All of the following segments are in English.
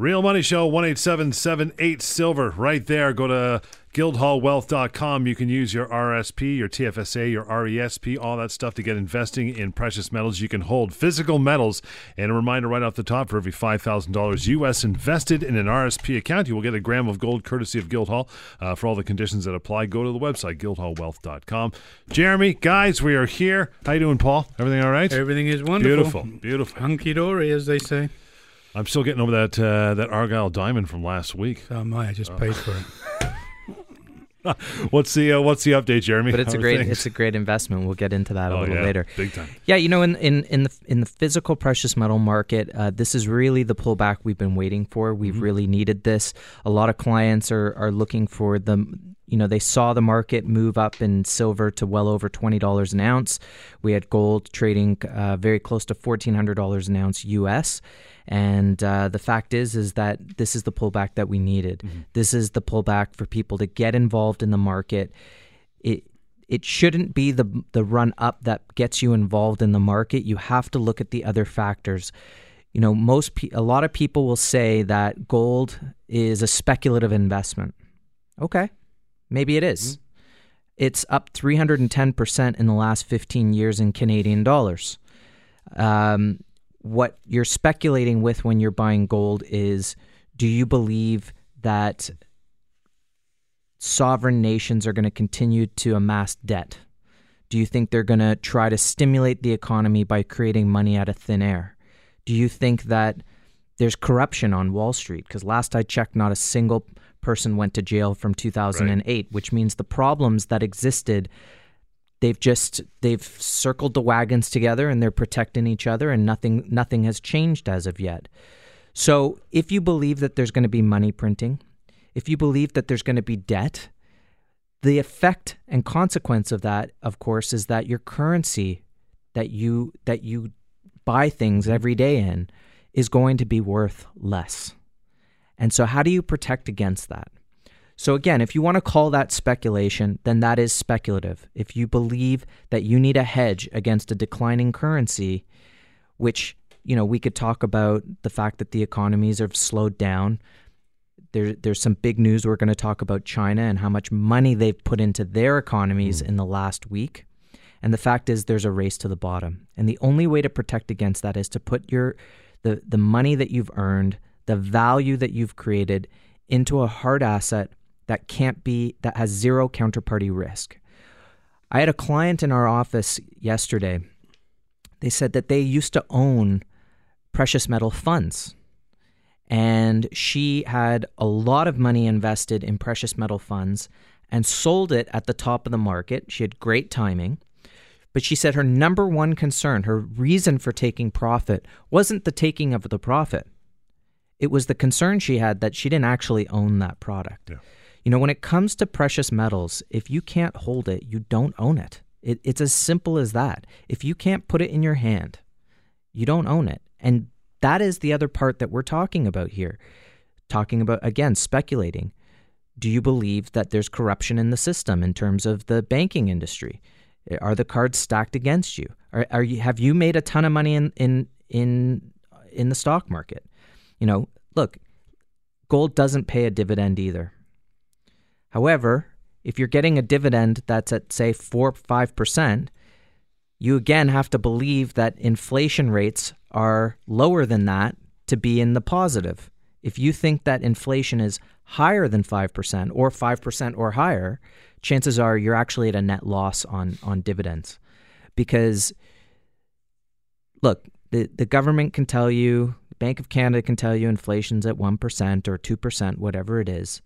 Real Money Show, 18778 Silver, right there. Go to guildhallwealth.com. You can use your RSP, your TFSA, your RESP, all that stuff to get investing in precious metals. You can hold physical metals. And a reminder right off the top for every $5,000 US invested in an RSP account, you will get a gram of gold courtesy of Guildhall. Uh, for all the conditions that apply, go to the website, guildhallwealth.com. Jeremy, guys, we are here. How you doing, Paul? Everything all right? Everything is wonderful. Beautiful, beautiful. Hunky dory, as they say. I'm still getting over that uh, that Argyle diamond from last week. Oh my! I just paid for it. what's the uh, what's the update, Jeremy? But it's How a great things? it's a great investment. We'll get into that oh, a little yeah, later. Big time. Yeah, you know, in in in the in the physical precious metal market, uh, this is really the pullback we've been waiting for. We've mm-hmm. really needed this. A lot of clients are are looking for the you know, they saw the market move up in silver to well over $20 an ounce. We had gold trading uh, very close to $1,400 an ounce US. And uh, the fact is, is that this is the pullback that we needed. Mm-hmm. This is the pullback for people to get involved in the market. It it shouldn't be the the run up that gets you involved in the market. You have to look at the other factors. You know, most pe- a lot of people will say that gold is a speculative investment. Okay, maybe it is. Mm-hmm. It's up 310% in the last 15 years in Canadian dollars. Um, what you're speculating with when you're buying gold is do you believe that sovereign nations are going to continue to amass debt? Do you think they're going to try to stimulate the economy by creating money out of thin air? Do you think that there's corruption on Wall Street? Because last I checked, not a single person went to jail from 2008, right. which means the problems that existed they've just they've circled the wagons together and they're protecting each other and nothing nothing has changed as of yet. So if you believe that there's going to be money printing, if you believe that there's going to be debt, the effect and consequence of that of course is that your currency that you that you buy things every day in is going to be worth less. And so how do you protect against that? So, again, if you want to call that speculation, then that is speculative. If you believe that you need a hedge against a declining currency, which, you know, we could talk about the fact that the economies have slowed down. There, there's some big news. We're going to talk about China and how much money they've put into their economies mm. in the last week. And the fact is, there's a race to the bottom. And the only way to protect against that is to put your the, the money that you've earned, the value that you've created into a hard asset that can't be that has zero counterparty risk. I had a client in our office yesterday. They said that they used to own precious metal funds. And she had a lot of money invested in precious metal funds and sold it at the top of the market. She had great timing. But she said her number one concern, her reason for taking profit, wasn't the taking of the profit. It was the concern she had that she didn't actually own that product. Yeah. You know, when it comes to precious metals, if you can't hold it, you don't own it. it. It's as simple as that. If you can't put it in your hand, you don't own it. And that is the other part that we're talking about here. Talking about, again, speculating. Do you believe that there's corruption in the system in terms of the banking industry? Are the cards stacked against you? Are, are you have you made a ton of money in, in in in the stock market? You know, look, gold doesn't pay a dividend either. However, if you're getting a dividend that's at, say, 4 5%, you again have to believe that inflation rates are lower than that to be in the positive. If you think that inflation is higher than 5% or 5% or higher, chances are you're actually at a net loss on, on dividends. Because, look, the, the government can tell you, Bank of Canada can tell you inflation's at 1% or 2%, whatever it is.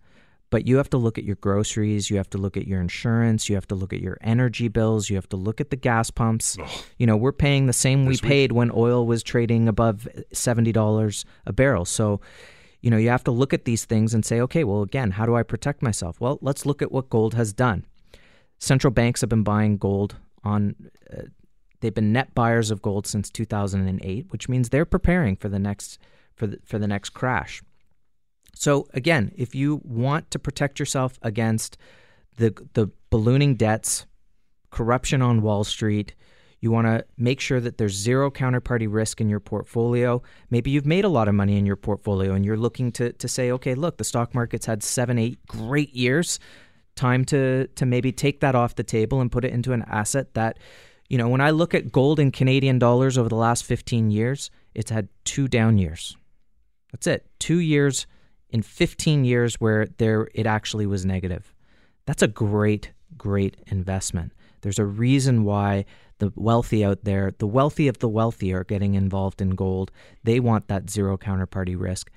But you have to look at your groceries, you have to look at your insurance, you have to look at your energy bills, you have to look at the gas pumps. Oh. You know, we're paying the same we paid when oil was trading above $70 a barrel. So, you know, you have to look at these things and say, okay, well, again, how do I protect myself? Well, let's look at what gold has done. Central banks have been buying gold on. Uh, they've been net buyers of gold since 2008, which means they're preparing for the next for the, for the next crash. So again, if you want to protect yourself against the the ballooning debts, corruption on Wall Street, You want to make sure that there's zero counterparty risk in your portfolio. Maybe you've made a lot of money in your portfolio and you're looking to, to say, okay, look, the stock market's had seven, eight great years. Time to, to maybe take that off the table and put it into an asset that, you know, when I look at gold in Canadian dollars over the last 15 years, it's had two down years. That's it. Two years in 15 years where there it actually was negative. That's a great, great investment. There's a reason why the wealthy out there, the wealthy of the wealthy, are getting involved in gold. They want that zero counterparty risk.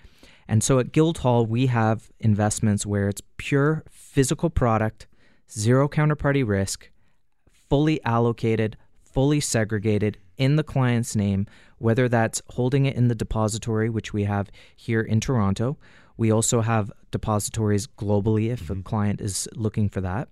And so at Guildhall, we have investments where it's pure physical product, zero counterparty risk, fully allocated, fully segregated in the client's name, whether that's holding it in the depository, which we have here in Toronto. We also have depositories globally if mm-hmm. a client is looking for that,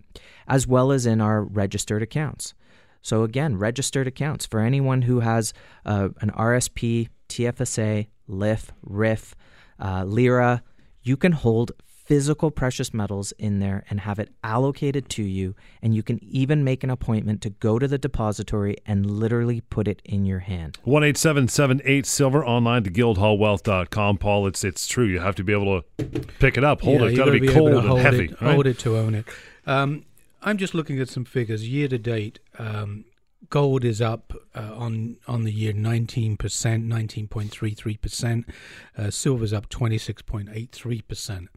as well as in our registered accounts. So, again, registered accounts for anyone who has uh, an RSP, TFSA, LIF, RIF, uh, LIRA, you can hold physical precious metals in there and have it allocated to you. And you can even make an appointment to go to the depository and literally put it in your hand. 1 8 Silver online to guildhallwealth.com. Paul, it's it's true. You have to be able to pick it up, hold yeah, it. It's got to be cold and heavy. It, right? Hold it to own it. Um, I'm just looking at some figures. Year to date, um, gold is up uh, on on the year 19%, 19.33%. Uh, silver's up 26.83%.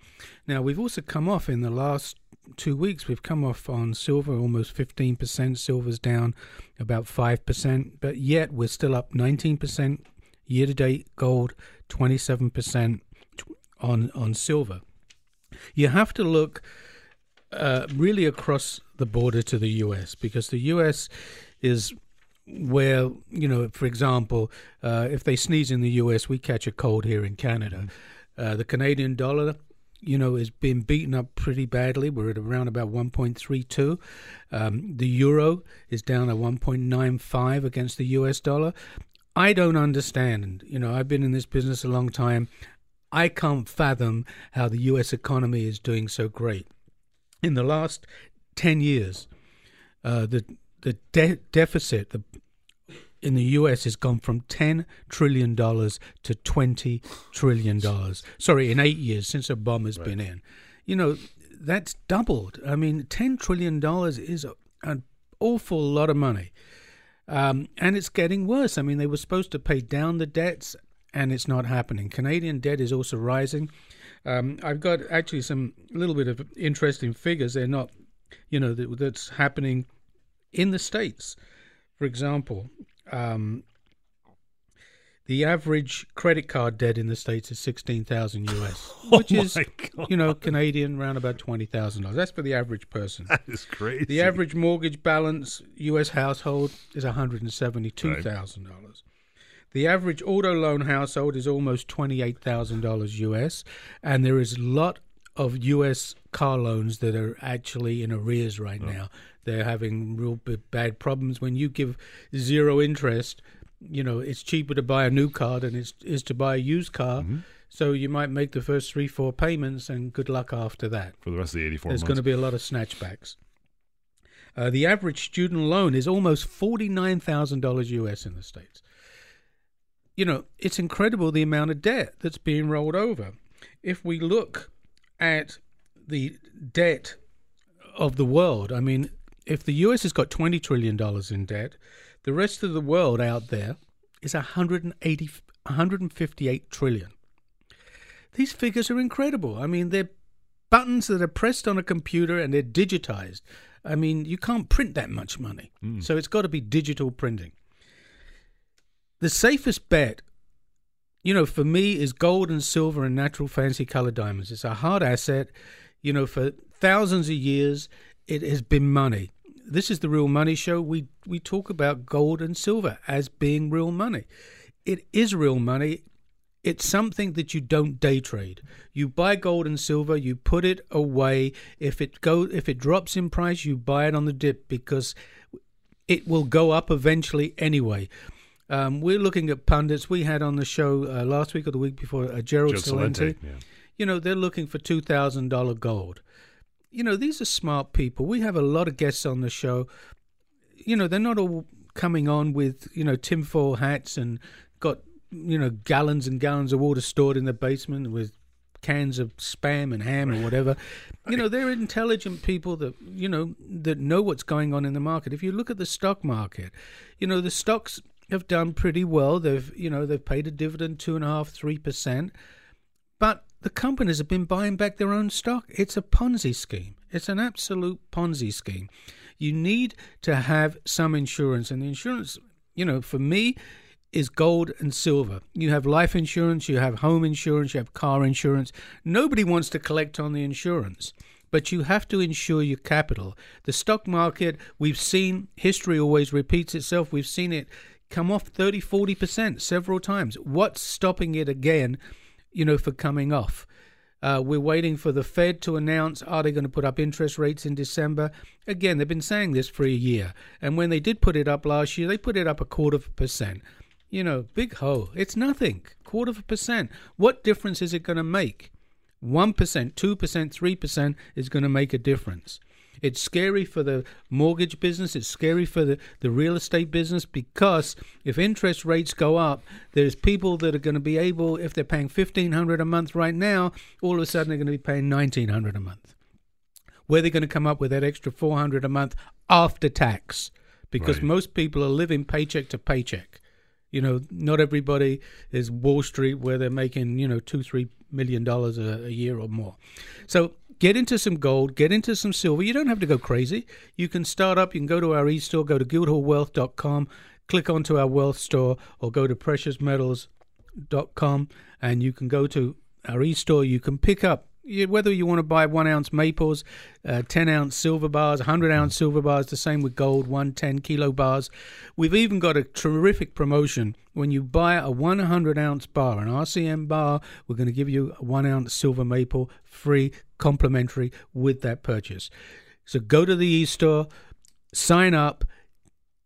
Now, we've also come off in the last two weeks, we've come off on silver almost 15%. Silver's down about 5%, but yet we're still up 19% year to date. Gold, 27% on, on silver. You have to look uh, really across the border to the US because the US is where you know, for example, uh, if they sneeze in the U.S., we catch a cold here in Canada. Mm. Uh, the Canadian dollar, you know, has been beaten up pretty badly. We're at around about 1.32. Um, the euro is down at 1.95 against the U.S. dollar. I don't understand. You know, I've been in this business a long time. I can't fathom how the U.S. economy is doing so great. In the last 10 years, uh, the the de- deficit the, in the U.S. has gone from ten trillion dollars to twenty trillion dollars. Sorry, in eight years since Obama's right. been in, you know that's doubled. I mean, ten trillion dollars is a, an awful lot of money, um, and it's getting worse. I mean, they were supposed to pay down the debts, and it's not happening. Canadian debt is also rising. Um, I've got actually some little bit of interesting figures. They're not, you know, that, that's happening in the States, for example, um, the average credit card debt in the states is sixteen thousand US, which oh is God. you know Canadian around about twenty thousand dollars. That's for the average person. That is crazy. The average mortgage balance US household is one hundred and seventy two thousand right. dollars. The average auto loan household is almost twenty eight thousand dollars US, and there is a lot of US car loans that are actually in arrears right oh. now they're having real bad problems. When you give zero interest, you know it's cheaper to buy a new car than it is to buy a used car. Mm-hmm. So you might make the first three, four payments, and good luck after that. For the rest of the eighty-four, there's months. going to be a lot of snatchbacks. Uh, the average student loan is almost forty-nine thousand dollars US in the states. You know, it's incredible the amount of debt that's being rolled over. If we look at the debt of the world, I mean, if the US has got $20 trillion in debt, the rest of the world out there is 180, 158 trillion. These figures are incredible. I mean, they're buttons that are pressed on a computer and they're digitized. I mean, you can't print that much money. Mm. So it's got to be digital printing. The safest bet, you know, for me is gold and silver and natural fancy color diamonds. It's a hard asset. You know, for thousands of years, it has been money this is the Real Money Show. We we talk about gold and silver as being real money. It is real money. It's something that you don't day trade. You buy gold and silver, you put it away. If it go if it drops in price, you buy it on the dip because it will go up eventually anyway. Um, we're looking at pundits. We had on the show uh, last week or the week before uh, Gerald Celente. Yeah. You know, they're looking for two thousand dollar gold you know, these are smart people. We have a lot of guests on the show. You know, they're not all coming on with you know tinfoil hats and got you know gallons and gallons of water stored in the basement with cans of spam and ham or whatever. You know, they're intelligent people that you know that know what's going on in the market. If you look at the stock market, you know the stocks have done pretty well. They've you know they've paid a dividend two and a half, three percent, but the companies have been buying back their own stock. It's a Ponzi scheme. It's an absolute Ponzi scheme. You need to have some insurance, and the insurance, you know, for me, is gold and silver. You have life insurance, you have home insurance, you have car insurance. Nobody wants to collect on the insurance, but you have to insure your capital. The stock market, we've seen history always repeats itself. We've seen it come off 30, 40% several times. What's stopping it again, you know, for coming off? Uh, we're waiting for the Fed to announce are they going to put up interest rates in December? Again, they've been saying this for a year. And when they did put it up last year, they put it up a quarter of a percent. You know, big ho. It's nothing. Quarter of a percent. What difference is it going to make? 1%, 2%, 3% is going to make a difference. It's scary for the mortgage business. It's scary for the, the real estate business because if interest rates go up, there's people that are going to be able, if they're paying fifteen hundred a month right now, all of a sudden they're going to be paying nineteen hundred a month. Where they're going to come up with that extra four hundred a month after tax, because Right. most people are living paycheck to paycheck. You know, not everybody is Wall Street where they're making, you know, two, three million dollars a, a year or more. So get into some gold, get into some silver. You don't have to go crazy. You can start up, you can go to our e-store, go to guildhallwealth.com, click onto our wealth store, or go to preciousmetals.com and you can go to our e-store. You can pick up whether you want to buy one ounce maples, uh, 10 ounce silver bars, 100 ounce silver bars, the same with gold, 110 kilo bars. We've even got a terrific promotion. When you buy a 100 ounce bar, an RCM bar, we're going to give you a one ounce silver maple free, complimentary with that purchase. So go to the e store, sign up,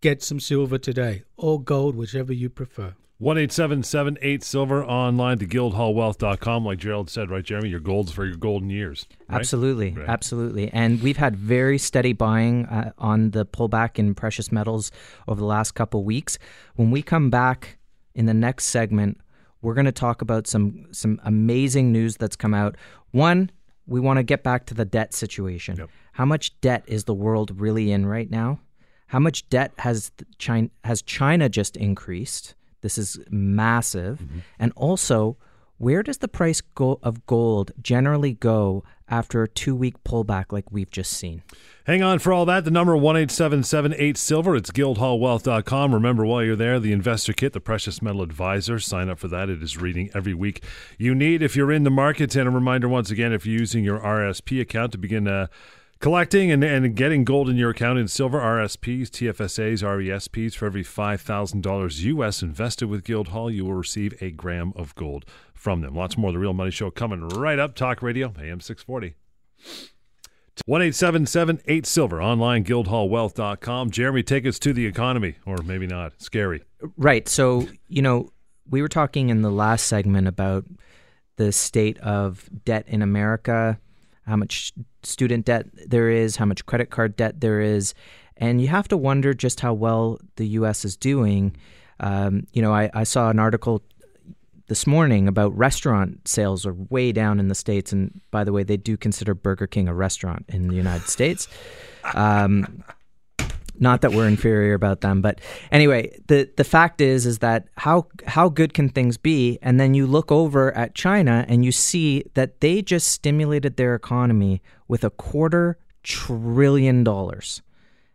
get some silver today, or gold, whichever you prefer. 1 8 silver online to guildhallwealth.com. Like Gerald said, right, Jeremy? Your gold's for your golden years. Right? Absolutely, Right. absolutely. And we've had very steady buying uh, on the pullback in precious metals over the last couple weeks. When we come back in the next segment, we're going to talk about some some amazing news that's come out. One, we want to get back to the debt situation. Yep. How much debt is the world really in right now? How much debt has China has China just increased? This is massive. And also, where does the price go- of gold generally go after a two week pullback like we've just seen? Hang on for all that. The number 18778 silver. It's guildhallwealth.com. Remember, while you're there, the investor kit, the precious metal advisor. Sign up for that. It is reading every week you need if you're in the market. And a reminder once again if you're using your RSP account to begin uh, collecting and, and getting gold in your account in silver, RSPs, TFSAs, RESPs, for every $5,000 US invested with Guildhall, you will receive a gram of gold from them. Lots more of the Real Money Show coming right up. Talk Radio, AM 640. 1 8 silver online guildhallwealth.com jeremy take us to the economy or maybe not scary Right. So, you know, we were talking in the last segment about the state of debt in America, how much student debt there is, how much credit card debt there is. And you have to wonder just how well the U.S. is doing. Um, you know, I, I saw an article this morning about restaurant sales are way down in the States. And by the way, they do consider Burger King a restaurant in the United States. Um, not that we're inferior about them, but anyway, the the fact is is that how how good can things be? And then you look over at China and you see that they just stimulated their economy with a quarter trillion dollars.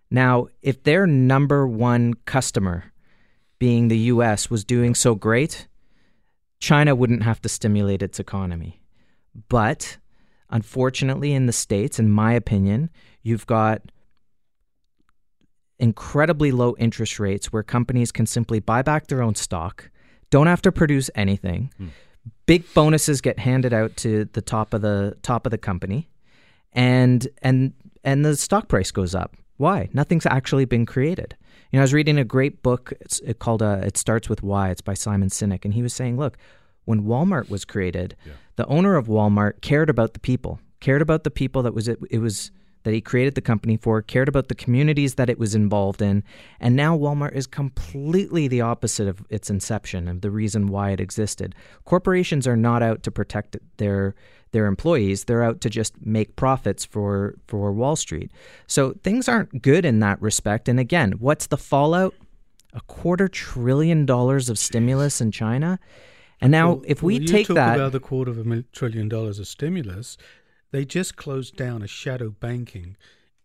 Now, if their number one customer, being the U.S., was doing so great, China wouldn't have to stimulate its economy. But unfortunately, in the States, in my opinion, you've got incredibly low interest rates where companies can simply buy back their own stock, don't have to produce anything. Big bonuses get handed out to the top of the top of the company and and and the stock price goes up. Why? Nothing's actually been created. You know, I was reading a great book. It's it called uh, "It Starts with Why." It's by Simon Sinek, and he was saying, look, when Walmart was created, the owner of Walmart cared about the people, cared about the people that was it, it was that he created the company for, cared about the communities that it was involved in, and now Walmart is completely the opposite of its inception and the reason why it existed. Corporations are not out to protect their their employees; they're out to just make profits for for Wall Street. So things aren't good in that respect. And again, what's the fallout? A quarter trillion dollars of stimulus in China. And now, Well, if we well, you take that, about the quarter of a trillion dollars of stimulus, they just closed down a shadow banking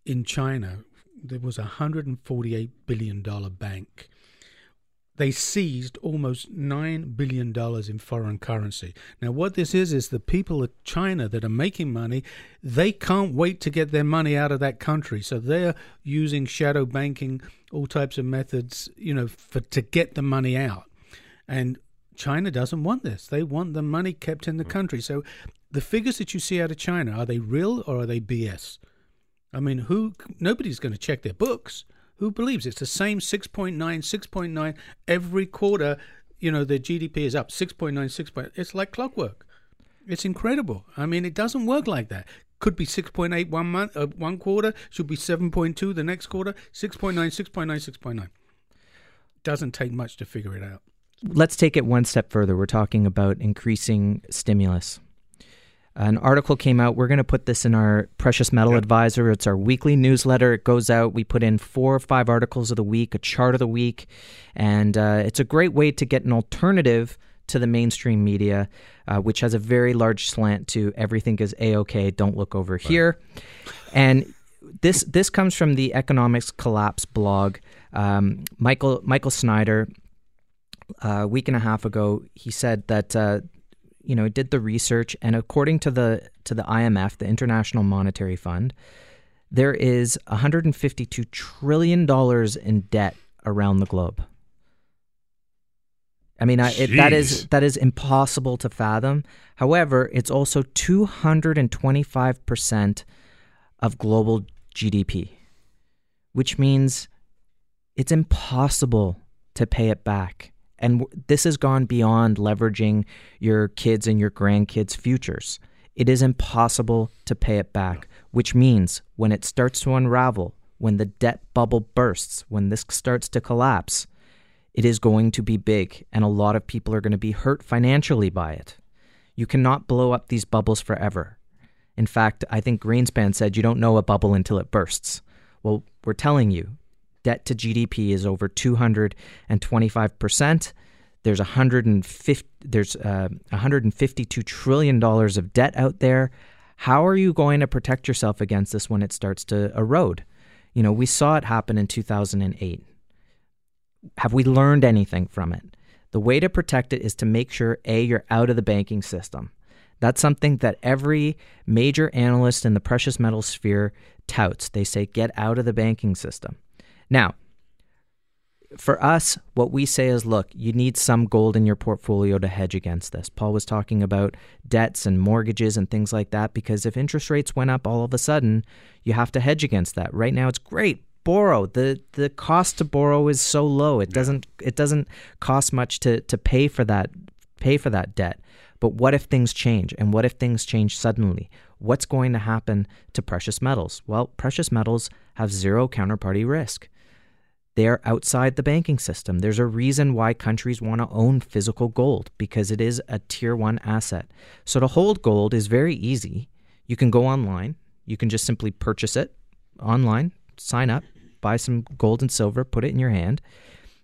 in China. There was a hundred and forty-eight billion dollar bank. They seized almost nine billion dollars in foreign currency. Now, what this is is the people of China that are making money, they can't wait to get their money out of that country, so they're using shadow banking, all types of methods, you know, for to get the money out. And China doesn't want this. They want the money kept in the hmm. country. So the figures that you see out of China, are they real or are they BS? I mean, who nobody's going to check their books. Who believes it's the same 6.9, 6.9 every quarter, you know, the GDP is up 6.9, 6. Point, it's like clockwork. It's incredible. I mean, it doesn't work like that. Could be 6.8 one month, uh, one quarter, should be 7.2 the next quarter, 6.9, 6.9, 6.9. Doesn't take much to figure it out. let's take it one step further. We're talking about increasing stimulus. An article came out. We're going to put this in our Precious Metal Advisor. It's our weekly newsletter. It goes out. We put in four or five articles of the week, a chart of the week, and uh, it's a great way to get an alternative to the mainstream media, uh, which has a very large slant to everything is a okay. Don't look over here, and this this comes from the Economics Collapse blog. Um, Michael Michael Snyder a week and a half ago, he said that uh, you know did the research, and according to the to the IMF, the International Monetary Fund, there is 152 trillion dollars in debt around the globe. I mean, I, it, that is that is impossible to fathom. However, it's also 225 percent of global GDP, which means it's impossible to pay it back. And this has gone beyond leveraging your kids and your grandkids' futures. It is impossible to pay it back, which means when it starts to unravel, when the debt bubble bursts, when this starts to collapse, it is going to be big, and a lot of people are going to be hurt financially by it. You cannot blow up these bubbles forever. In fact, I think Greenspan said you don't know a bubble until it bursts. Well, we're telling you, debt to GDP is over 225%. There's 150 there's uh, 152 trillion dollars of debt out there. How are you going to protect yourself against this when it starts to erode? You know, we saw it happen in 2008. Have we learned anything from it? The way to protect it is to make sure A, you're out of the banking system. That's something that every major analyst in the precious metal sphere touts. They say, get out of the banking system. Now, for us, what we say is look, you need some gold in your portfolio to hedge against this. Paul was talking about debts and mortgages and things like that because if interest rates went up all of a sudden, you have to hedge against that. Right now, it's great. Borrow. The the cost to borrow is so low. It doesn't it doesn't cost much to, to pay for that pay for that debt. But what if things change? And what if things change suddenly? What's going to happen to precious metals? Well, precious metals have zero counterparty risk. They're outside the banking system. There's a reason why countries want to own physical gold because it is a tier one asset. So to hold gold is very easy. You can go online, you can just simply purchase it online, sign up, buy some gold and silver, put it in your hand.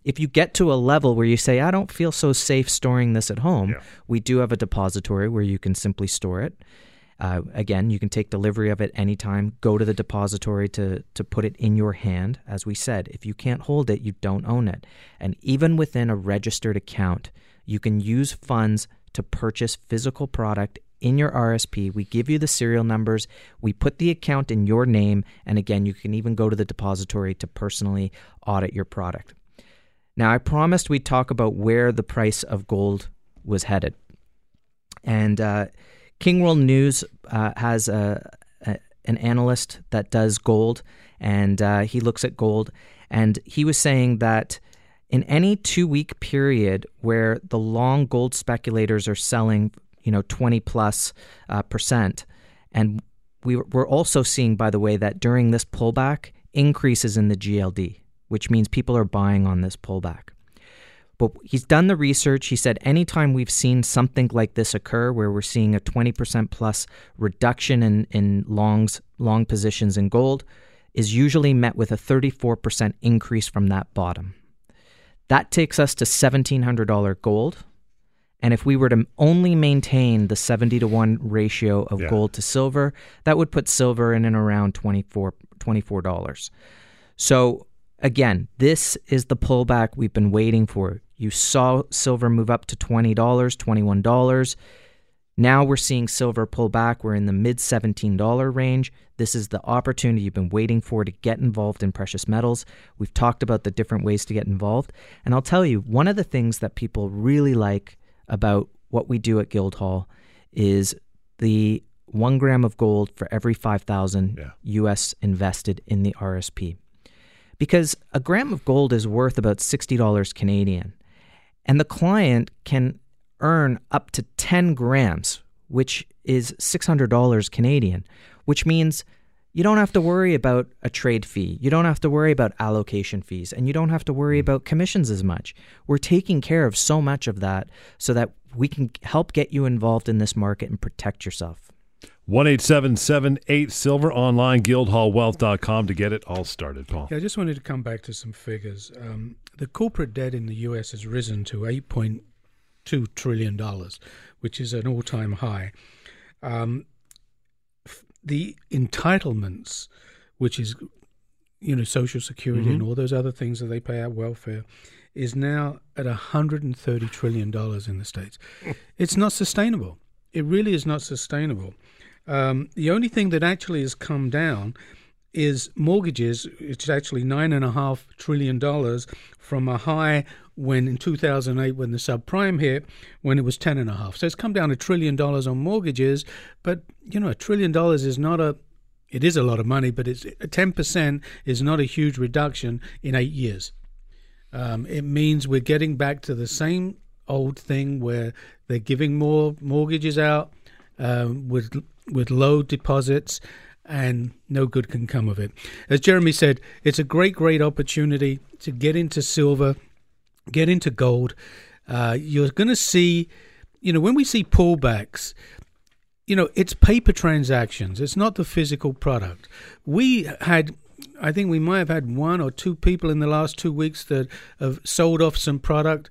If you get to a level where you say, I don't feel so safe storing this at home, Yeah. we do have a depository where you can simply store it. Uh, again, you can take delivery of it anytime. Go to the depository to to put it in your hand. As we said, if you can't hold it, you don't own it. And even within a registered account, you can use funds to purchase physical product in your RSP. We give you the serial numbers. We put the account in your name, and again, you can even go to the depository to personally audit your product. Now, I promised we'd talk about where the price of gold was headed. And uh, King World News uh, has a, a, an analyst that does gold, and uh, he looks at gold, and he was saying that in any two-week period where the long gold speculators are selling, you know, 20 plus uh, percent, and we, we're also seeing, by the way, that during this pullback, increases in the GLD, which means people are buying on this pullback. But he's done the research. He said anytime we've seen something like this occur, where we're seeing a 20% plus reduction in, in longs, long positions in gold, is usually met with a 34% increase from that bottom. That takes us to $1,700 gold. And if we were to only maintain the 70 to 1 ratio of Yeah. gold to silver, that would put silver in and around 24 $24. So again, this is the pullback we've been waiting for. You saw silver move up to $20, $21. Now we're seeing silver pull back. We're in the mid $17 range. This is the opportunity you've been waiting for to get involved in precious metals. We've talked about the different ways to get involved. And I'll tell you, one of the things that people really like about what we do at Guildhall is the one gram of gold for every 5,000 Yeah. US invested in the RSP. Because a gram of gold is worth about $60 Canadian. And the client can earn up to 10 grams, which is $600 Canadian, which means you don't have to worry about a trade fee. You don't have to worry about allocation fees, and you don't have to worry about commissions as much. We're taking care of so much of that so that we can help get you involved in this market and protect yourself. 1 8 silver online, guildhallwealth.com to get it all started, Paul. Yeah, I just wanted to come back to some figures. Um, the corporate debt in the U.S. has risen to eight point two trillion dollars, which is an all-time high. Um, the entitlements, which is you know Social Security and all those other things that they pay out, welfare, is now at hundred and thirty trillion dollars in the states. it's not sustainable. It really is not sustainable. Um, the only thing that actually has come down is mortgages. It's actually nine and a half trillion dollars from a high when in 2008 when the subprime hit when it was ten and a half. So it's come down a trillion dollars on mortgages, but you know a trillion dollars is not a it is a lot of money, but it's ten percent is not a huge reduction in eight years. Um, it means we're getting back to the same old thing where they're giving more mortgages out um, with with low deposits, and no good can come of it. As Jeremy said, it's a great, great opportunity to get into silver, get into gold. Uh, you're going to see, you know, when we see pullbacks, you know, it's paper transactions. It's not the physical product. We had, I think we might have had one or two people in the last two weeks that have sold off some product.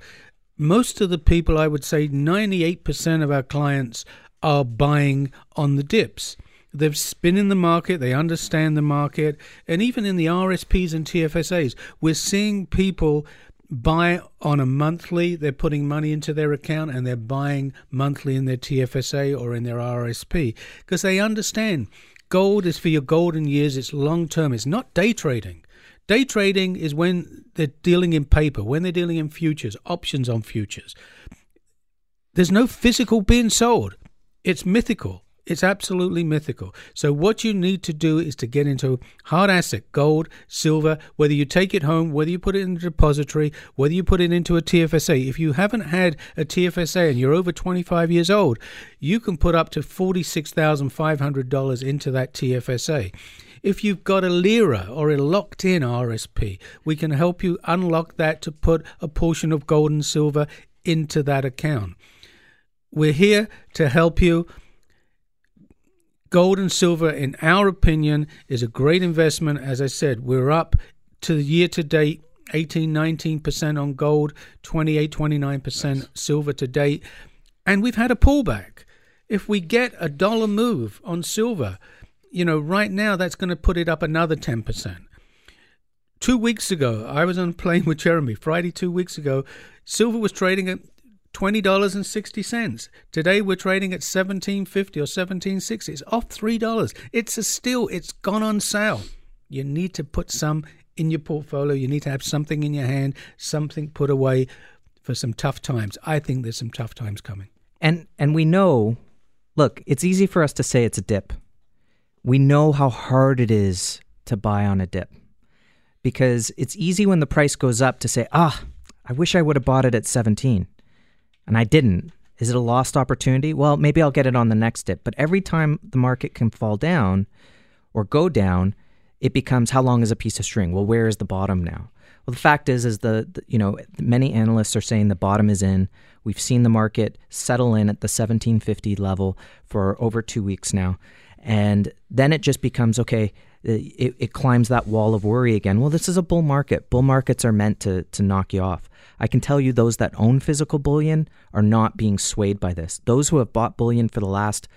Most of the people, I would say 98% of our clients are buying on the dips. They've been in the market, they understand the market, and even in the RSPs and TFSAs, we're seeing people buy on a monthly, they're putting money into their account and they're buying monthly in their TFSA or in their RSP because they understand gold is for your golden years, it's long term, it's not day trading. Day trading is when they're dealing in paper, when they're dealing in futures, options on futures. There's no physical being sold. It's mythical. It's absolutely mythical. So what you need to do is to get into hard asset, gold, silver, whether you take it home, whether you put it in a depository, whether you put it into a TFSA. If you haven't had a TFSA and you're over 25 years old, you can put up to $46,500 into that TFSA. If you've got a lira or a locked in RSP, we can help you unlock that to put a portion of gold and silver into that account. We're here to help you. Gold and silver, in our opinion, is a great investment. As I said, we're up to the year to date 18, 19% on gold, 28, 29% silver to date. And we've had a pullback. If we get a dollar move on silver, you know, right now that's going to put it up another 10%. Two weeks ago, I was on a plane with Jeremy. Friday, two weeks ago, silver was trading at twenty dollars and sixty cents. Today we're trading at seventeen fifty or seventeen sixty. It's off three dollars. It's a steal. It's gone on sale. You need to put some in your portfolio. You need to have something in your hand, something put away for some tough times. I think there's some tough times coming. And and we know, look, it's easy for us to say it's a dip. We know how hard it is to buy on a dip. Because it's easy when the price goes up to say, "Ah, I wish I would have bought it at 17." And I didn't. Is it a lost opportunity? Well, maybe I'll get it on the next dip. But every time the market can fall down or go down, it becomes how long is a piece of string? Well, where is the bottom now? Well, the fact is, is the, the, you know many analysts are saying the bottom is in. We've seen the market settle in at the 1750 level for over two weeks now, and then it just becomes okay. Uh, it, it climbs that wall of worry again. Well, this is a bull market. Bull markets are meant to to knock you off. I can tell you those that own physical bullion are not being swayed by this. Those who have bought bullion for the last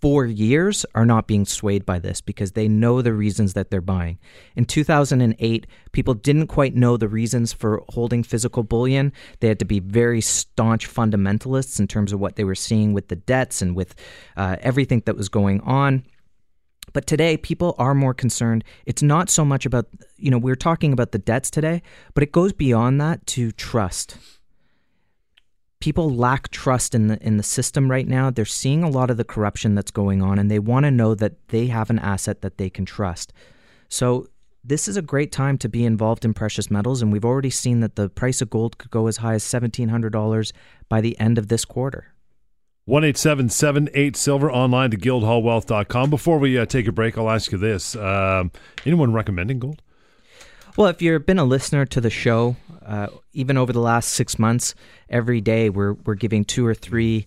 four years are not being swayed by this because they know the reasons that they're buying. In 2008, people didn't quite know the reasons for holding physical bullion. They had to be very staunch fundamentalists in terms of what they were seeing with the debts and with uh, everything that was going on. But today, people are more concerned. It's not so much about, you know, we're talking about the debts today, but it goes beyond that to trust people lack trust in the in the system right now. They're seeing a lot of the corruption that's going on and they want to know that they have an asset that they can trust. So this is a great time to be involved in precious metals and we've already seen that the price of gold could go as high as $1700 by the end of this quarter. 18778 silver online to guildhallwealth.com. Before we uh, take a break, I'll ask you this. Um, anyone recommending gold? Well, if you've been a listener to the show, uh, even over the last six months, every day we're we're giving two or three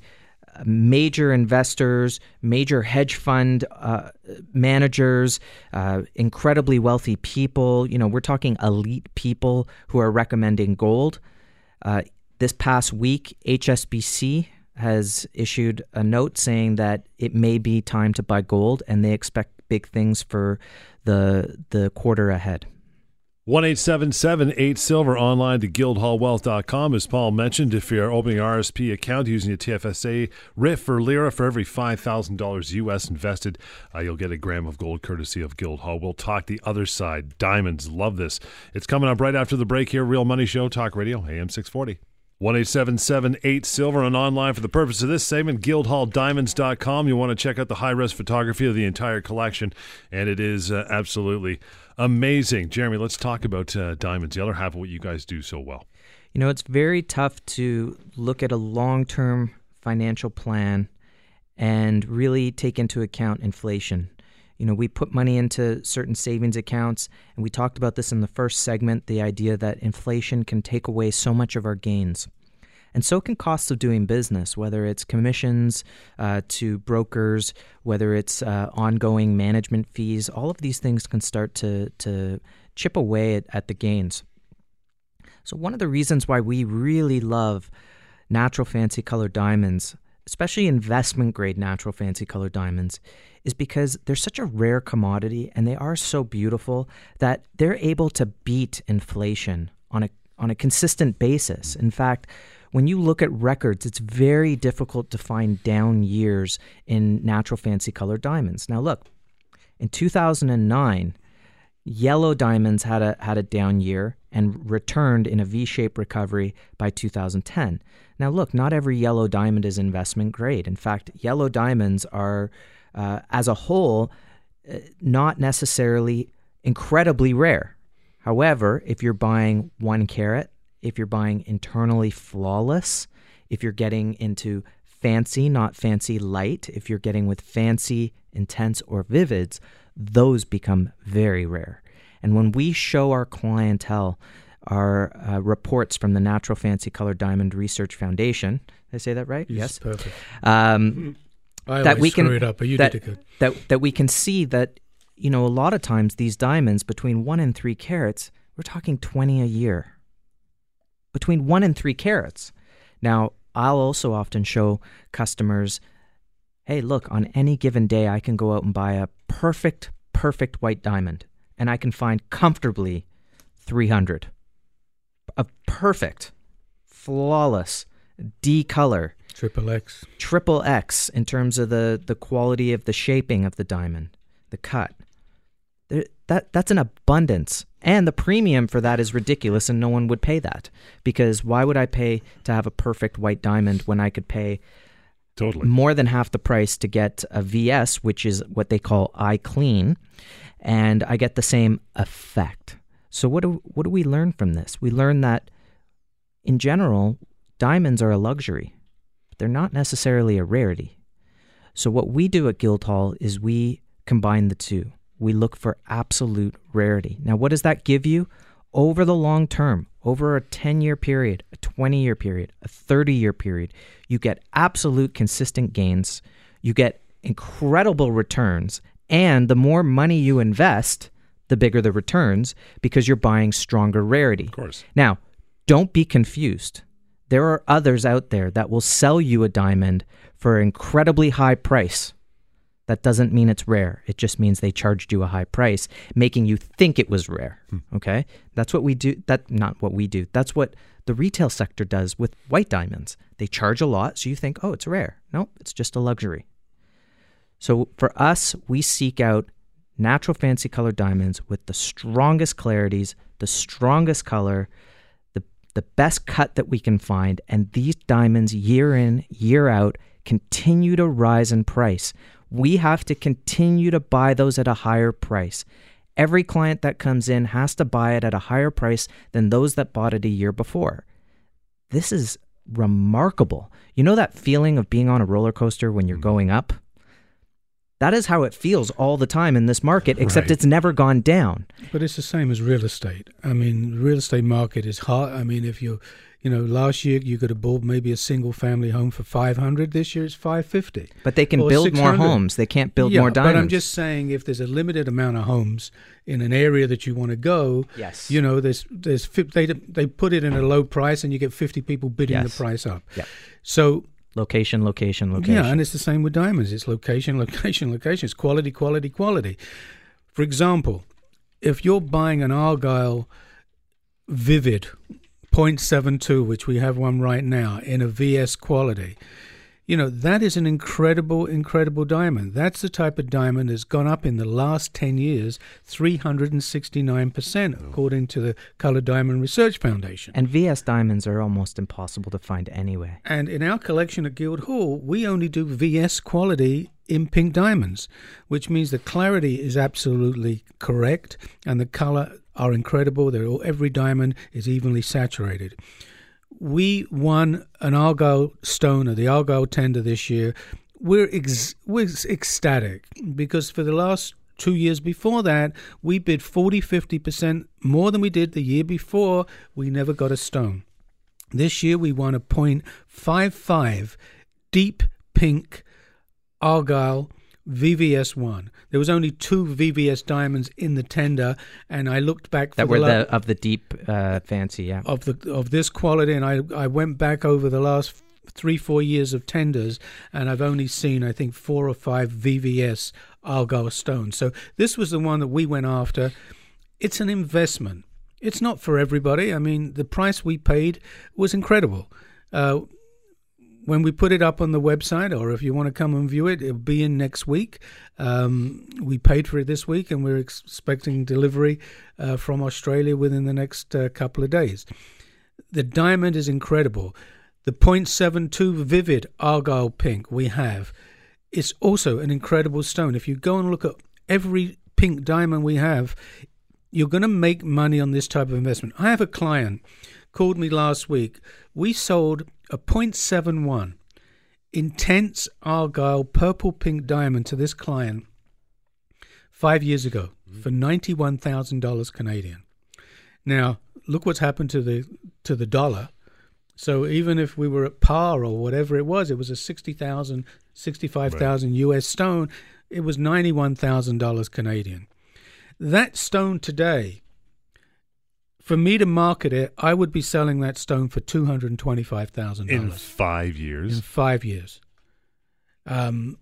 uh, major investors, major hedge fund uh, managers, uh, incredibly wealthy people. You know, we're talking elite people who are recommending gold. Uh, this past week, HSBC has issued a note saying that it may be time to buy gold, and they expect big things for the the quarter ahead. 18778 silver online to guildhallwealth.com. As Paul mentioned, if you're opening an RSP account using a TFSA RIF or Lira for every $5,000 US invested, uh, you'll get a gram of gold courtesy of Guildhall. We'll talk the other side. Diamonds, love this. It's coming up right after the break here. Real Money Show, Talk Radio, AM 640. 18778 Silver and online for the purpose of this segment, guildhalldiamonds.com. You want to check out the high res photography of the entire collection, and it is uh, absolutely amazing. Jeremy, let's talk about uh, diamonds, the other half of what you guys do so well. You know, it's very tough to look at a long term financial plan and really take into account inflation. You know, we put money into certain savings accounts, and we talked about this in the first segment the idea that inflation can take away so much of our gains. And so can costs of doing business, whether it's commissions uh, to brokers, whether it's uh, ongoing management fees. All of these things can start to, to chip away at, at the gains. So, one of the reasons why we really love natural fancy colored diamonds, especially investment grade natural fancy colored diamonds, is because they're such a rare commodity and they are so beautiful that they're able to beat inflation on a on a consistent basis. In fact, when you look at records, it's very difficult to find down years in natural fancy colored diamonds. Now look, in 2009, yellow diamonds had a had a down year and returned in a V-shaped recovery by 2010. Now look, not every yellow diamond is investment grade. In fact, yellow diamonds are uh, as a whole, uh, not necessarily incredibly rare. However, if you're buying one carat, if you're buying internally flawless, if you're getting into fancy, not fancy light, if you're getting with fancy, intense, or vivids, those become very rare. And when we show our clientele our uh, reports from the Natural Fancy Color Diamond Research Foundation, did I say that right? Yes, yes. perfect. Um, I that we can it up, but you that, did it good. That that we can see that you know a lot of times these diamonds between one and three carats, we're talking twenty a year. Between one and three carats. Now I'll also often show customers, hey, look, on any given day I can go out and buy a perfect, perfect white diamond, and I can find comfortably three hundred. A perfect, flawless D color Triple X. Triple X in terms of the, the quality of the shaping of the diamond, the cut. That that's an abundance. And the premium for that is ridiculous and no one would pay that. Because why would I pay to have a perfect white diamond when I could pay totally more than half the price to get a VS, which is what they call eye clean, and I get the same effect. So what do what do we learn from this? We learn that in general, diamonds are a luxury they're not necessarily a rarity. So, what we do at Guildhall is we combine the two. We look for absolute rarity. Now, what does that give you? Over the long term, over a 10 year period, a 20 year period, a 30 year period, you get absolute consistent gains. You get incredible returns. And the more money you invest, the bigger the returns because you're buying stronger rarity. Of course. Now, don't be confused. There are others out there that will sell you a diamond for an incredibly high price. That doesn't mean it's rare. It just means they charged you a high price, making you think it was rare. Hmm. Okay? That's what we do. That not what we do. That's what the retail sector does with white diamonds. They charge a lot, so you think, "Oh, it's rare." No, it's just a luxury. So for us, we seek out natural fancy color diamonds with the strongest clarities, the strongest color, the best cut that we can find, and these diamonds year in, year out continue to rise in price. We have to continue to buy those at a higher price. Every client that comes in has to buy it at a higher price than those that bought it a year before. This is remarkable. You know that feeling of being on a roller coaster when you're mm-hmm. going up? That is how it feels all the time in this market, except Right. it's never gone down. But it's the same as real estate. I mean, the real estate market is hot. I mean, if you, you know, last year you could have bought maybe a single family home for five hundred. This year it's five fifty. But they can build more homes. They can't build yeah, more diamonds. But I'm just saying, if there's a limited amount of homes in an area that you want to go, Yes. you know, there's there's they they put it in a low price and you get fifty people bidding Yes. the price up. Yeah. So location, location, location. yeah, and it's the same with diamonds. It's location, location, location. It's quality, quality, quality. For example, if you're buying an Argyle Vivid 0.72, which we have one right now in a VS quality, you know, that is an incredible, incredible diamond. That's the type of diamond that's gone up in the last 10 years 369%, according to the Color Diamond Research Foundation. and VS diamonds are almost impossible to find anywhere. And in our collection at Guildhall, we only do VS quality in pink diamonds, which means the clarity is absolutely correct and the color are incredible. They're all, every diamond is evenly saturated. We won an Argyle stone or the Argyle tender this year. We're ex- we're ecstatic because for the last two years before that, we bid 40 50% more than we did the year before. We never got a stone. This year we won a .55 deep pink Argyle VVS1. There was only two VVS diamonds in the tender, and I looked back for That were la- the of the deep uh, fancy, yeah. of the of this quality, and I I went back over the last three four years of tenders, and I've only seen I think four or five VVS Argyle stones. So this was the one that we went after. It's an investment. It's not for everybody. I mean, the price we paid was incredible. Uh, when we put it up on the website, or if you want to come and view it, it'll be in next week. Um, we paid for it this week, and we're expecting delivery uh, from Australia within the next uh, couple of days. The diamond is incredible. The .72 vivid Argyle pink we have is also an incredible stone. If you go and look at every pink diamond we have, you're going to make money on this type of investment. I have a client called me last week. We sold a .71 intense Argyle purple pink diamond to this client five years ago mm-hmm. for ninety-one thousand dollars Canadian. Now look what's happened to the to the dollar. So even if we were at par or whatever it was, it was a 60,000, 65,000 US stone. It was $91,000 Canadian. That stone today, for me to market it, I would be selling that stone for $225,000 In five years. in five years. Um,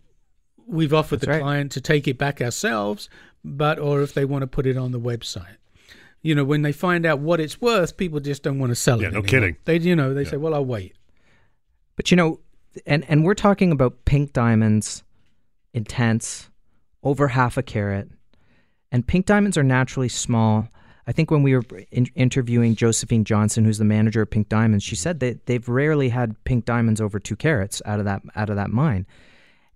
we've offered That's the right. client to take it back ourselves, but or if they want to put it on the website. You know, when they find out what it's worth, people just don't want to sell it. Yeah, no anymore. kidding. They, you know, they Yeah. say, "Well, I'll wait." But you know, and and we're talking about pink diamonds, intense, over half a carat, and pink diamonds are naturally small. I think when we were in- interviewing Josephine Johnson, who's the manager of Pink Diamonds, she said that they've rarely had pink diamonds over two carats out of that out of that mine.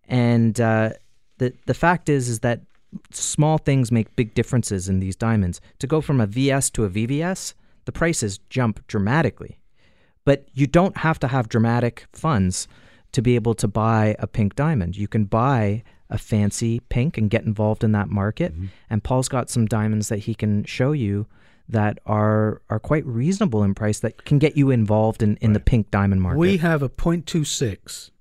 And uh, the the fact is, is that small things make big differences in these diamonds. To go from a VS to a VVS, the prices jump dramatically. But you don't have to have dramatic funds to be able to buy a pink diamond. You can buy a fancy pink and get involved in that market. Mm-hmm. And Paul's got some diamonds that he can show you that are are quite reasonable in price that can get you involved in, in the pink diamond market. We have a .26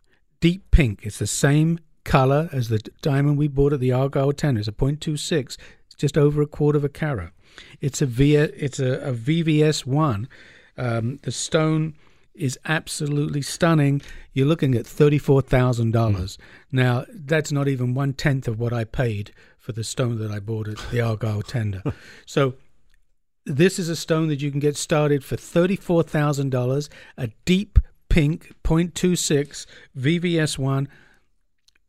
deep pink. It's the same color as the diamond we bought at the Argyle Tender. It's a .26. It's just over a quarter of a carat. It's a v, it's a, a VVS one. Um, the stone is absolutely stunning. You're looking at thirty-four thousand dollars. Hmm. Now that's not even one tenth of what I paid for the stone that I bought at the Argyle Tender. so this is a stone that you can get started for thirty-four thousand dollars. A deep pink .26 VVS one.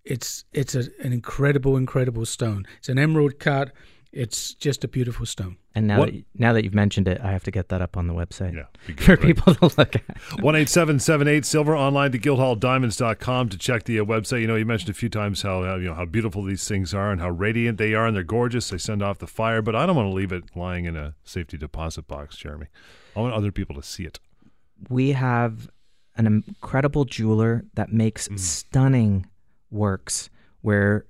It's it's a, an incredible, incredible stone. It's an emerald cut. It's just a beautiful stone. and now What- that, now that you've mentioned it, I have to get that up on the website Yeah, good, for right? people to look at. One eight seven seven eight silver online to guildhalldiamonds.com to check the uh, website. You know, you mentioned a few times how, how you know how beautiful these things are and how radiant they are and they're gorgeous. They send off the fire, but I don't want to leave it lying in a safety deposit box, Jeremy. I want other people to see it. we have an incredible jeweler that makes stunning works where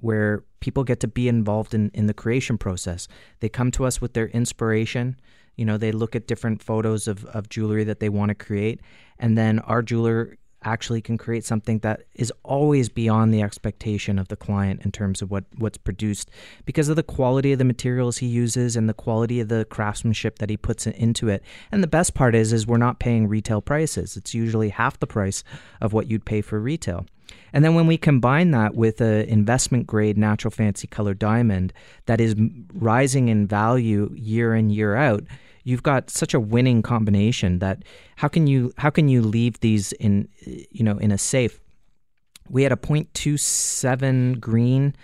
where people get to be involved in, in the creation process. They come to us with their inspiration. You know, they look at different photos of, of jewelry that they want to create, and then our jeweler actually can create something that is always beyond the expectation of the client in terms of what, what's produced because of the quality of the materials he uses and the quality of the craftsmanship that he puts into it. And the best part is is we're not paying retail prices. It's usually half the price of what you'd pay for retail. And then when we combine that with an investment grade natural fancy color diamond that is rising in value year in year out, you've got such a winning combination that how can you how can you leave these in you know in a safe? We had a .27 green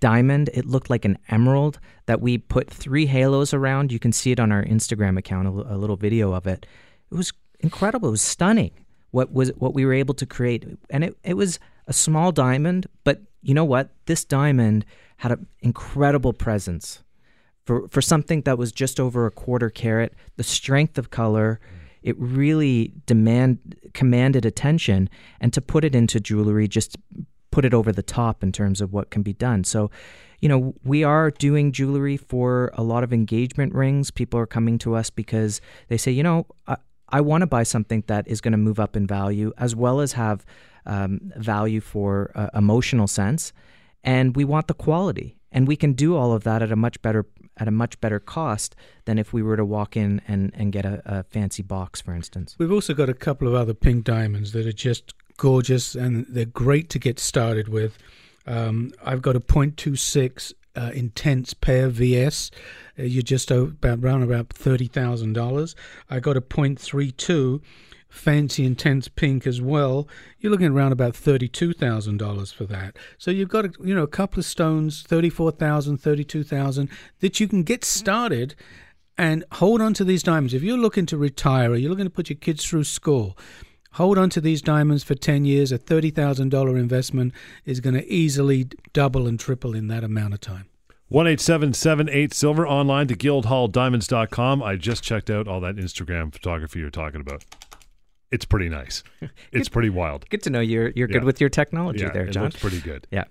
diamond. It looked like an emerald that we put three halos around. You can see it on our Instagram account, a little video of it. It was incredible. It was stunning. What was what we were able to create, and it, it was a small diamond, but you know what? This diamond had an incredible presence for for something that was just over a quarter carat. The strength of color, it really demand commanded attention, and to put it into jewelry just put it over the top in terms of what can be done. So, you know, we are doing jewelry for a lot of engagement rings. People are coming to us because they say, you know, I, I want to buy something that is going to move up in value as well as have um, value for uh, emotional sense, and we want the quality, and we can do all of that at a much better at a much better cost than if we were to walk in and, and get a, a fancy box, for instance. We've also got a couple of other pink diamonds that are just gorgeous and they're great to get started with. Um, I've got a .26 uh, intense pair VS. Uh, you're just about around about thirty thousand dollars. I got a .32 fancy intense pink as well. You're looking around about thirty-two thousand dollars for that. So you've got a, you know a couple of stones, thirty-four thousand, thirty-two thousand that you can get started and hold on to these diamonds. If you're looking to retire or you're looking to put your kids through school, hold on to these diamonds for 10 years. A $30,000 investment is going to easily double and triple in that amount of time. One eight seven seven eight silver online to guildhalldiamonds.com. I just checked out all that Instagram photography you're talking about. It's pretty nice. It's pretty wild. Good to know you're you're good with your technology Yeah, there, it John. looks pretty good. Yeah.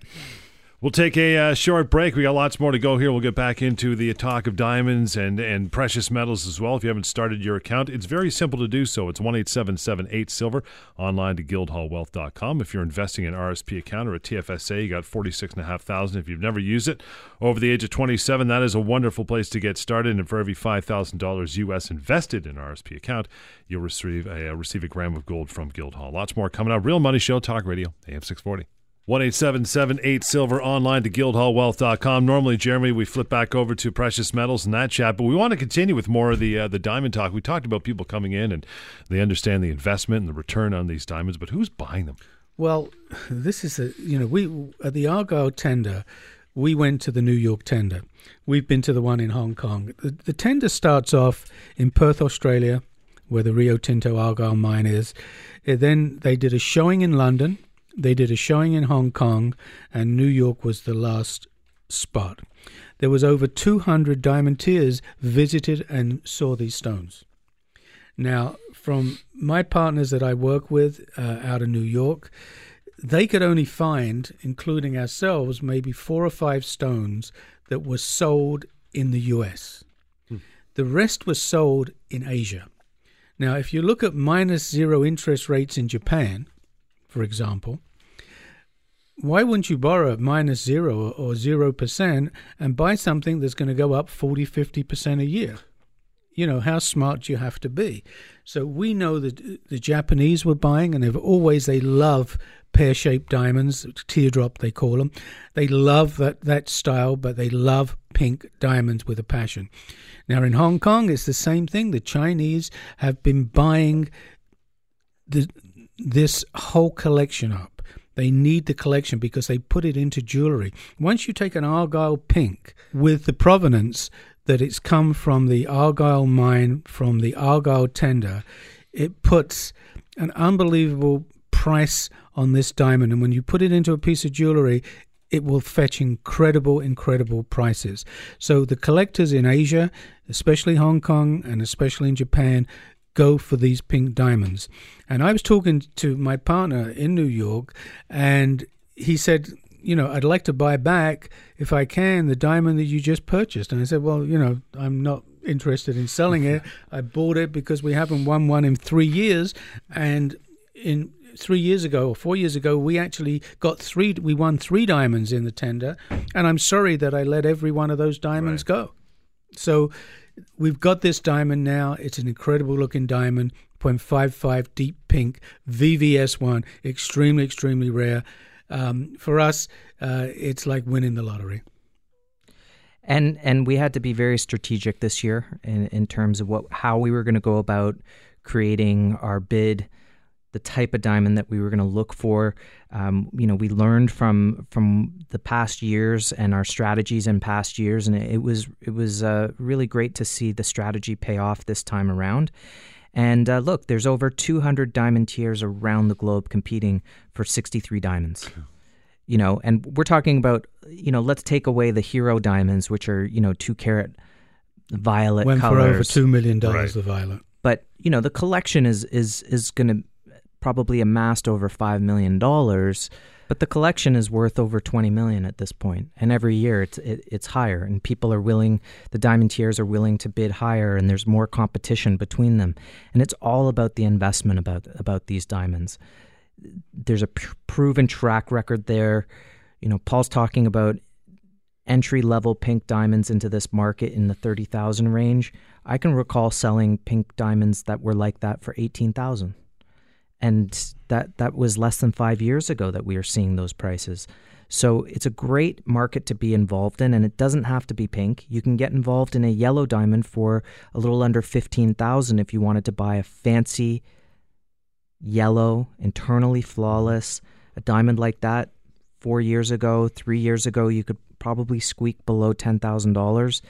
We'll take a uh, short break. We got lots more to go here. We'll get back into the talk of diamonds and, and precious metals as well. If you haven't started your account, it's very simple to do so. It's one eight seven seven eight silver online to guildhallwealth.com. If you're investing in an RSP account or a TFSA, you got forty six and a half thousand. If you've never used it over the age of twenty seven, that is a wonderful place to get started. And for every five thousand dollars US invested in an RSP account, you'll receive a uh, receive a gram of gold from Guildhall. Lots more coming up. Real Money Show Talk Radio AM six forty. One eight seven seven eight silver online to guildhallwealth.com. Normally, Jeremy, we flip back over to precious metals and that chat, but we want to continue with more of the uh, the diamond talk. We talked about people coming in and they understand the investment and the return on these diamonds, but who's buying them? Well, this is a, you know, we, at the Argyle tender, we went to the New York tender. We've been to the one in Hong Kong. The, the tender starts off in Perth, Australia, where the Rio Tinto Argyle mine is. Uh, Then they did a showing in London. They did a showing in Hong Kong, and New York was the last spot. There was over 200 diamantaires visited and saw these stones. Now, from my partners that I work with uh, out of New York, they could only find, including ourselves, maybe four or five stones that were sold in the US. Hmm. The rest was sold in Asia. Now, if you look at minus zero interest rates in Japan, for example, why wouldn't you borrow at minus zero or zero percent and buy something that's going to go up 40, 50% a year? You know, how smart you have to be? So we know that uh, the Japanese were buying, and they've always, they love pear shaped diamonds, teardrop they call them. They love that, that style, but they love pink diamonds with a passion. Now in Hong Kong, it's the same thing. The Chinese have been buying the, this whole collection up. They need the collection because they put it into jewelry. Once you take an Argyle pink with the provenance that it's come from the Argyle mine, from the Argyle tender, it puts an unbelievable price on this diamond. And when you put it into a piece of jewelry, it will fetch incredible, incredible prices. So the collectors in Asia, especially Hong Kong and especially in Japan, go for these pink diamonds. And I was talking to my partner in New York, and he said, you know, I'd like to buy back, if I can, the diamond that you just purchased. And I said, well, you know, I'm not interested in selling it. I bought it because we haven't won one in three years. And in three years ago or four years ago, we actually got three. We won three diamonds in the tender, and I'm sorry that I let every one of those diamonds right. go. So we've got this diamond now. It's an incredible looking diamond, 0.55 deep pink, VVS one, extremely extremely rare. Um, for us, uh, it's like winning the lottery. And and we had to be very strategic this year in in terms of what how we were going to go about creating our bid the type of diamond that we were going to look for. Um, you know, we learned from from the past years and our strategies in past years, and it was it was uh, really great to see the strategy pay off this time around. And uh, look, there's over 200 diamantaires around the globe competing for 63 diamonds. You know, and we're talking about you know, let's take away the hero diamonds, which are you know two carat violet Went colors. for over two million dollars right. the violet. But you know, the collection is is is going to probably amassed over $5 million, but the collection is worth over 20 million at this point. And every year it's, it, it's higher and people are willing, the diamantaires are willing to bid higher and there's more competition between them. And it's all about the investment about, about these diamonds. There's a pr- proven track record there. You know, Paul's talking about entry level pink diamonds into this market in the 30,000 range. I can recall selling pink diamonds that were like that for 18,000 and that that was less than five years ago that we are seeing those prices. So it's a great market to be involved in, and it doesn't have to be pink. You can get involved in a yellow diamond for a little under fifteen thousand if you wanted to buy a fancy yellow, internally flawless, a diamond like that. Four years ago, three years ago, you could probably squeak below ten thousand dollars,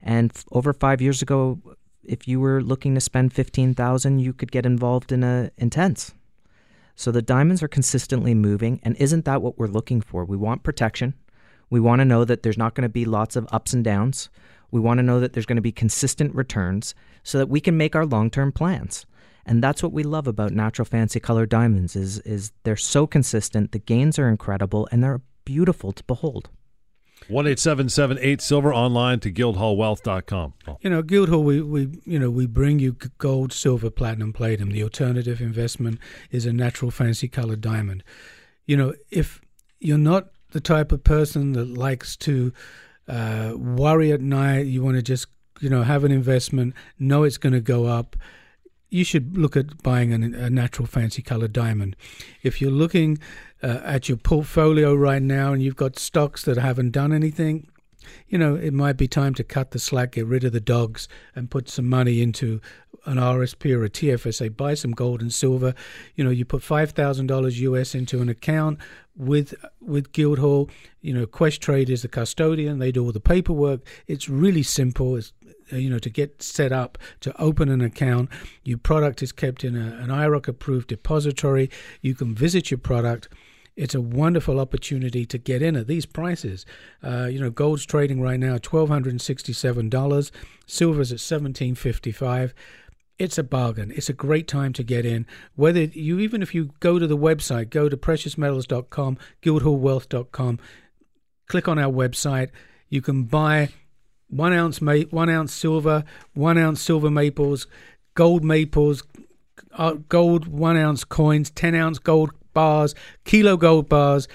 and over five years ago, if you were looking to spend 15,000, you could get involved in a intense. So the diamonds are consistently moving and isn't that what we're looking for? We want protection. We want to know that there's not going to be lots of ups and downs. We want to know that there's going to be consistent returns so that we can make our long-term plans. And that's what we love about natural fancy color diamonds is is they're so consistent, the gains are incredible and they're beautiful to behold. One eight seven seven eight silver online to guildhallwealth.com. Oh. You know, Guildhall, we, we you know we bring you gold, silver, platinum, platinum. The alternative investment is a natural fancy colored diamond. You know, if you're not the type of person that likes to uh, worry at night, you want to just you know have an investment, know it's going to go up you should look at buying an, a natural fancy colored diamond. If you're looking uh, at your portfolio right now and you've got stocks that haven't done anything, you know, it might be time to cut the slack, get rid of the dogs, and put some money into an RSP or a TFSA. Buy some gold and silver. You know, you put five thousand dollars US into an account with with Guildhall. You know, Questrade is the custodian; they do all the paperwork. It's really simple. It's you know, to get set up to open an account. Your product is kept in a, an IIROC approved depository. You can visit your product. It's a wonderful opportunity to get in at these prices. Uh, you know, gold's trading right now twelve hundred and sixty-seven dollars. Silver's at seventeen fifty-five. it's a bargain. It's a great time to get in. Whether you even if you go to the website, go to preciousmetals.com, guildhallwealth.com, click on our website. You can buy one ounce ma- one ounce silver, one ounce silver maples, gold maples, uh, gold one ounce coins, ten ounce gold bars, kilo gold bars.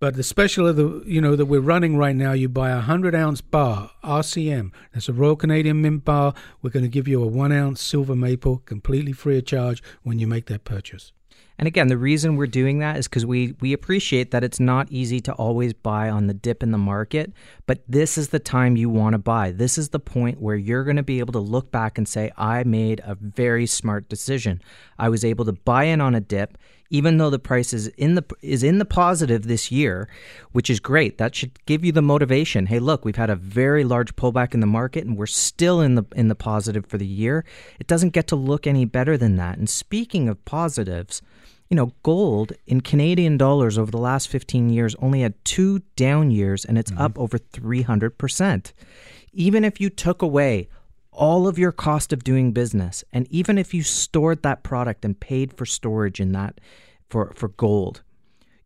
But the special of the you know that we're running right now, you buy a hundred ounce bar RCM. That's a Royal Canadian Mint bar. We're going to give you a one ounce silver maple completely free of charge when you make that purchase. And again, the reason we're doing that is because we, we appreciate that it's not easy to always buy on the dip in the market, but this is the time you want to buy. This is the point where you're going to be able to look back and say, I made a very smart decision. I was able to buy in on a dip even though the price is in the is in the positive this year, which is great. That should give you the motivation. Hey, look, we've had a very large pullback in the market and we're still in the in the positive for the year. It doesn't get to look any better than that. And speaking of positives, you know, gold in Canadian dollars over the last 15 years only had two down years and it's mm-hmm. up over 300%. Even if you took away all of your cost of doing business and even if you stored that product and paid for storage in that for for gold,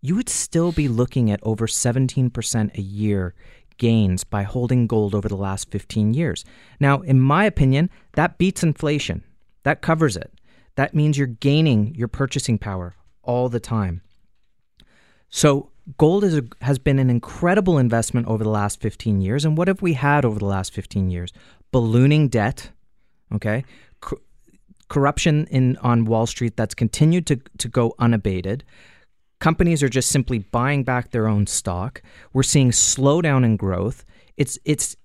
you would still be looking at over 17% a year gains by holding gold over the last 15 years. Now, in my opinion, that beats inflation. That covers it that means you're gaining your purchasing power all the time. So, gold a, has been an incredible investment over the last 15 years. And what have we had over the last 15 years? Ballooning debt, okay? Co- corruption in on Wall Street that's continued to, to go unabated. Companies are just simply buying back their own stock. We're seeing slowdown in growth. It's it's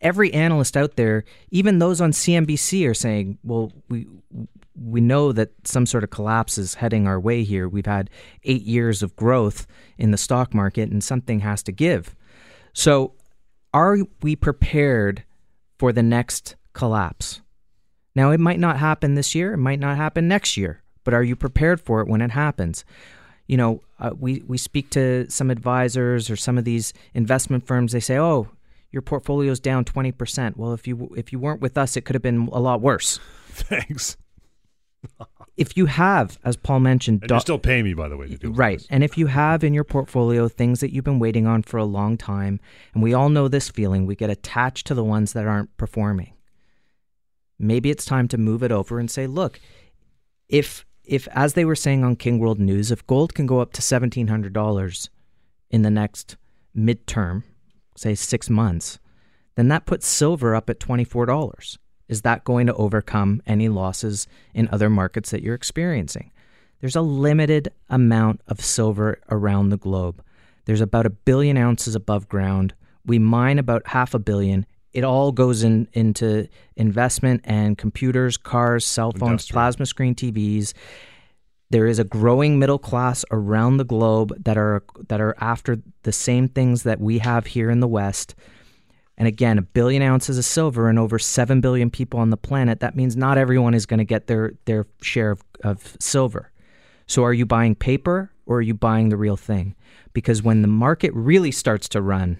every analyst out there, even those on CNBC are saying, well, we we know that some sort of collapse is heading our way here. We've had eight years of growth in the stock market, and something has to give. So, are we prepared for the next collapse? Now, it might not happen this year, it might not happen next year, but are you prepared for it when it happens? You know, uh, we, we speak to some advisors or some of these investment firms, they say, oh, your portfolio's down 20%. Well, if you if you weren't with us, it could have been a lot worse. Thanks if you have, as Paul mentioned, do- still pay me, by the way, to do right. This. And if you have in your portfolio things that you've been waiting on for a long time, and we all know this feeling, we get attached to the ones that aren't performing. Maybe it's time to move it over and say, look, if if as they were saying on King World News, if gold can go up to seventeen hundred dollars in the next midterm, say six months, then that puts silver up at twenty four dollars. Is that going to overcome any losses in other markets that you're experiencing? There's a limited amount of silver around the globe. There's about a billion ounces above ground. We mine about half a billion. It all goes in, into investment and computers, cars, cell phones, Industrial. plasma screen TVs. There is a growing middle class around the globe that are that are after the same things that we have here in the West. And again, a billion ounces of silver and over 7 billion people on the planet, that means not everyone is going to get their, their share of, of silver. So are you buying paper or are you buying the real thing? Because when the market really starts to run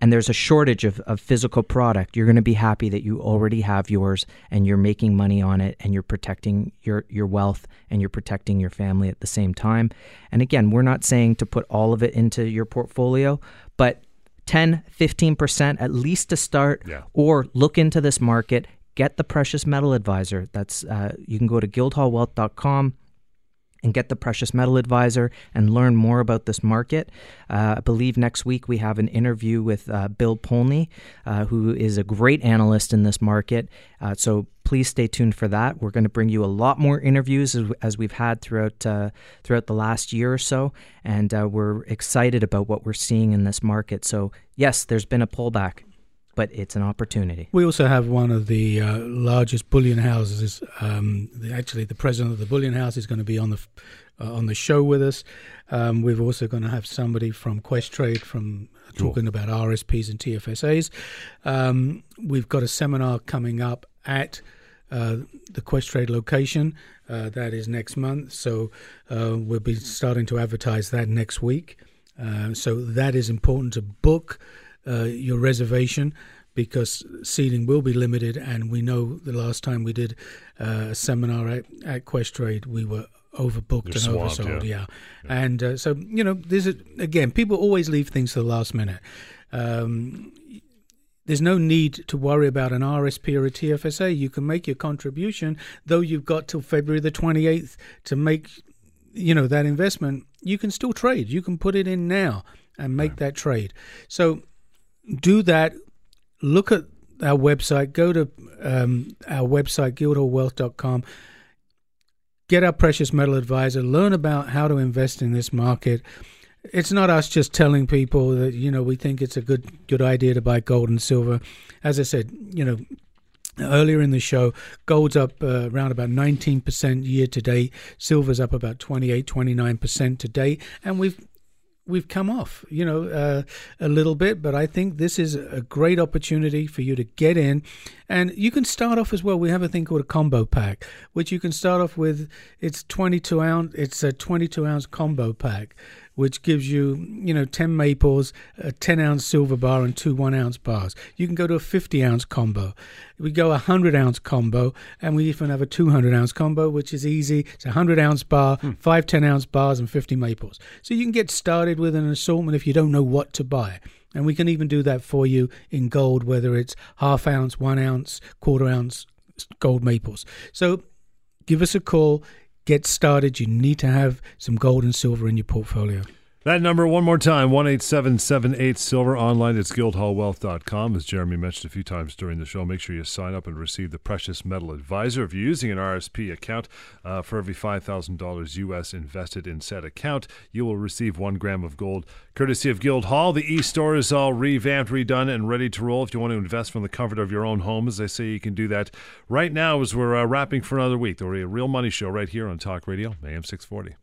and there's a shortage of, of physical product, you're going to be happy that you already have yours and you're making money on it and you're protecting your, your wealth and you're protecting your family at the same time. And again, we're not saying to put all of it into your portfolio, but 10, 15% at least to start, yeah. or look into this market. Get the precious metal advisor. That's uh, you can go to guildhallwealth.com and get the precious metal advisor and learn more about this market. Uh, I believe next week we have an interview with uh, Bill Polney, uh, who is a great analyst in this market. Uh, so please stay tuned for that. We're going to bring you a lot more interviews as, as we've had throughout uh, throughout the last year or so, and uh, we're excited about what we're seeing in this market. So yes, there's been a pullback but it's an opportunity. We also have one of the uh, largest bullion houses. Um, the, actually, the president of the bullion house is going to be on the uh, on the show with us. Um, we're also going to have somebody from Questrade from talking about RSPs and TFSAs. Um, we've got a seminar coming up at uh, the Questrade location. Uh, that is next month. So uh, we'll be starting to advertise that next week. Uh, so that is important to book uh, your reservation because seating will be limited. And we know the last time we did uh, a seminar at, at Questrade, we were overbooked You're and swamped, oversold. yeah. Yeah, and uh, so you know, there's a, again, people always leave things to the last minute. Um, there's no need to worry about an RSP or a TFSA. You can make your contribution, though you've got till February the 28th to make, you know, that investment. You can still trade. You can put it in now and make that trade. So do that. Look at our website. Go to um, our website, guildhallwealth.com. Get our precious metal advisor. Learn about how to invest in this market it's not us just telling people that you know we think it's a good good idea to buy gold and silver. As I said, you know. Earlier in the show, gold's up uh, around about 19% year to date. Silver's up about 28, 29% to date. And we've we've come off, you know, uh, a little bit, but I think this is a great opportunity for you to get in. And you can start off as well. We have a thing called a combo pack, which you can start off with. It's 22 ounce. It's a 22 ounce combo pack, which gives you, you know, 10 maples, a 10 ounce silver bar, and two one ounce bars. You can go to a 50 ounce combo. We go a 100 ounce combo, and we even have a 200 ounce combo, which is easy. It's a 100 ounce bar, Hmm. five 10 ounce bars, and 50 maples. So you can get started with an assortment if you don't know what to buy. And we can even do that for you in gold, whether it's half ounce, one ounce, quarter ounce gold maples. So give us a call, get started. You need to have some gold and silver in your portfolio. That number one more time, one eight seven seven eight silver online. It's guildhallwealth.com. As Jeremy mentioned a few times during the show, make sure you sign up and receive the Precious Metal Advisor. If you're using an RSP account, uh, for every $5,000 US invested in said account, you will receive one gram of gold courtesy of Guildhall. The e-store is all revamped, redone, and ready to roll. If you want to invest from the comfort of your own home, as I say, you can do that right now as we're uh, wrapping for another week. The Real Money Show right here on Talk Radio, AM 640.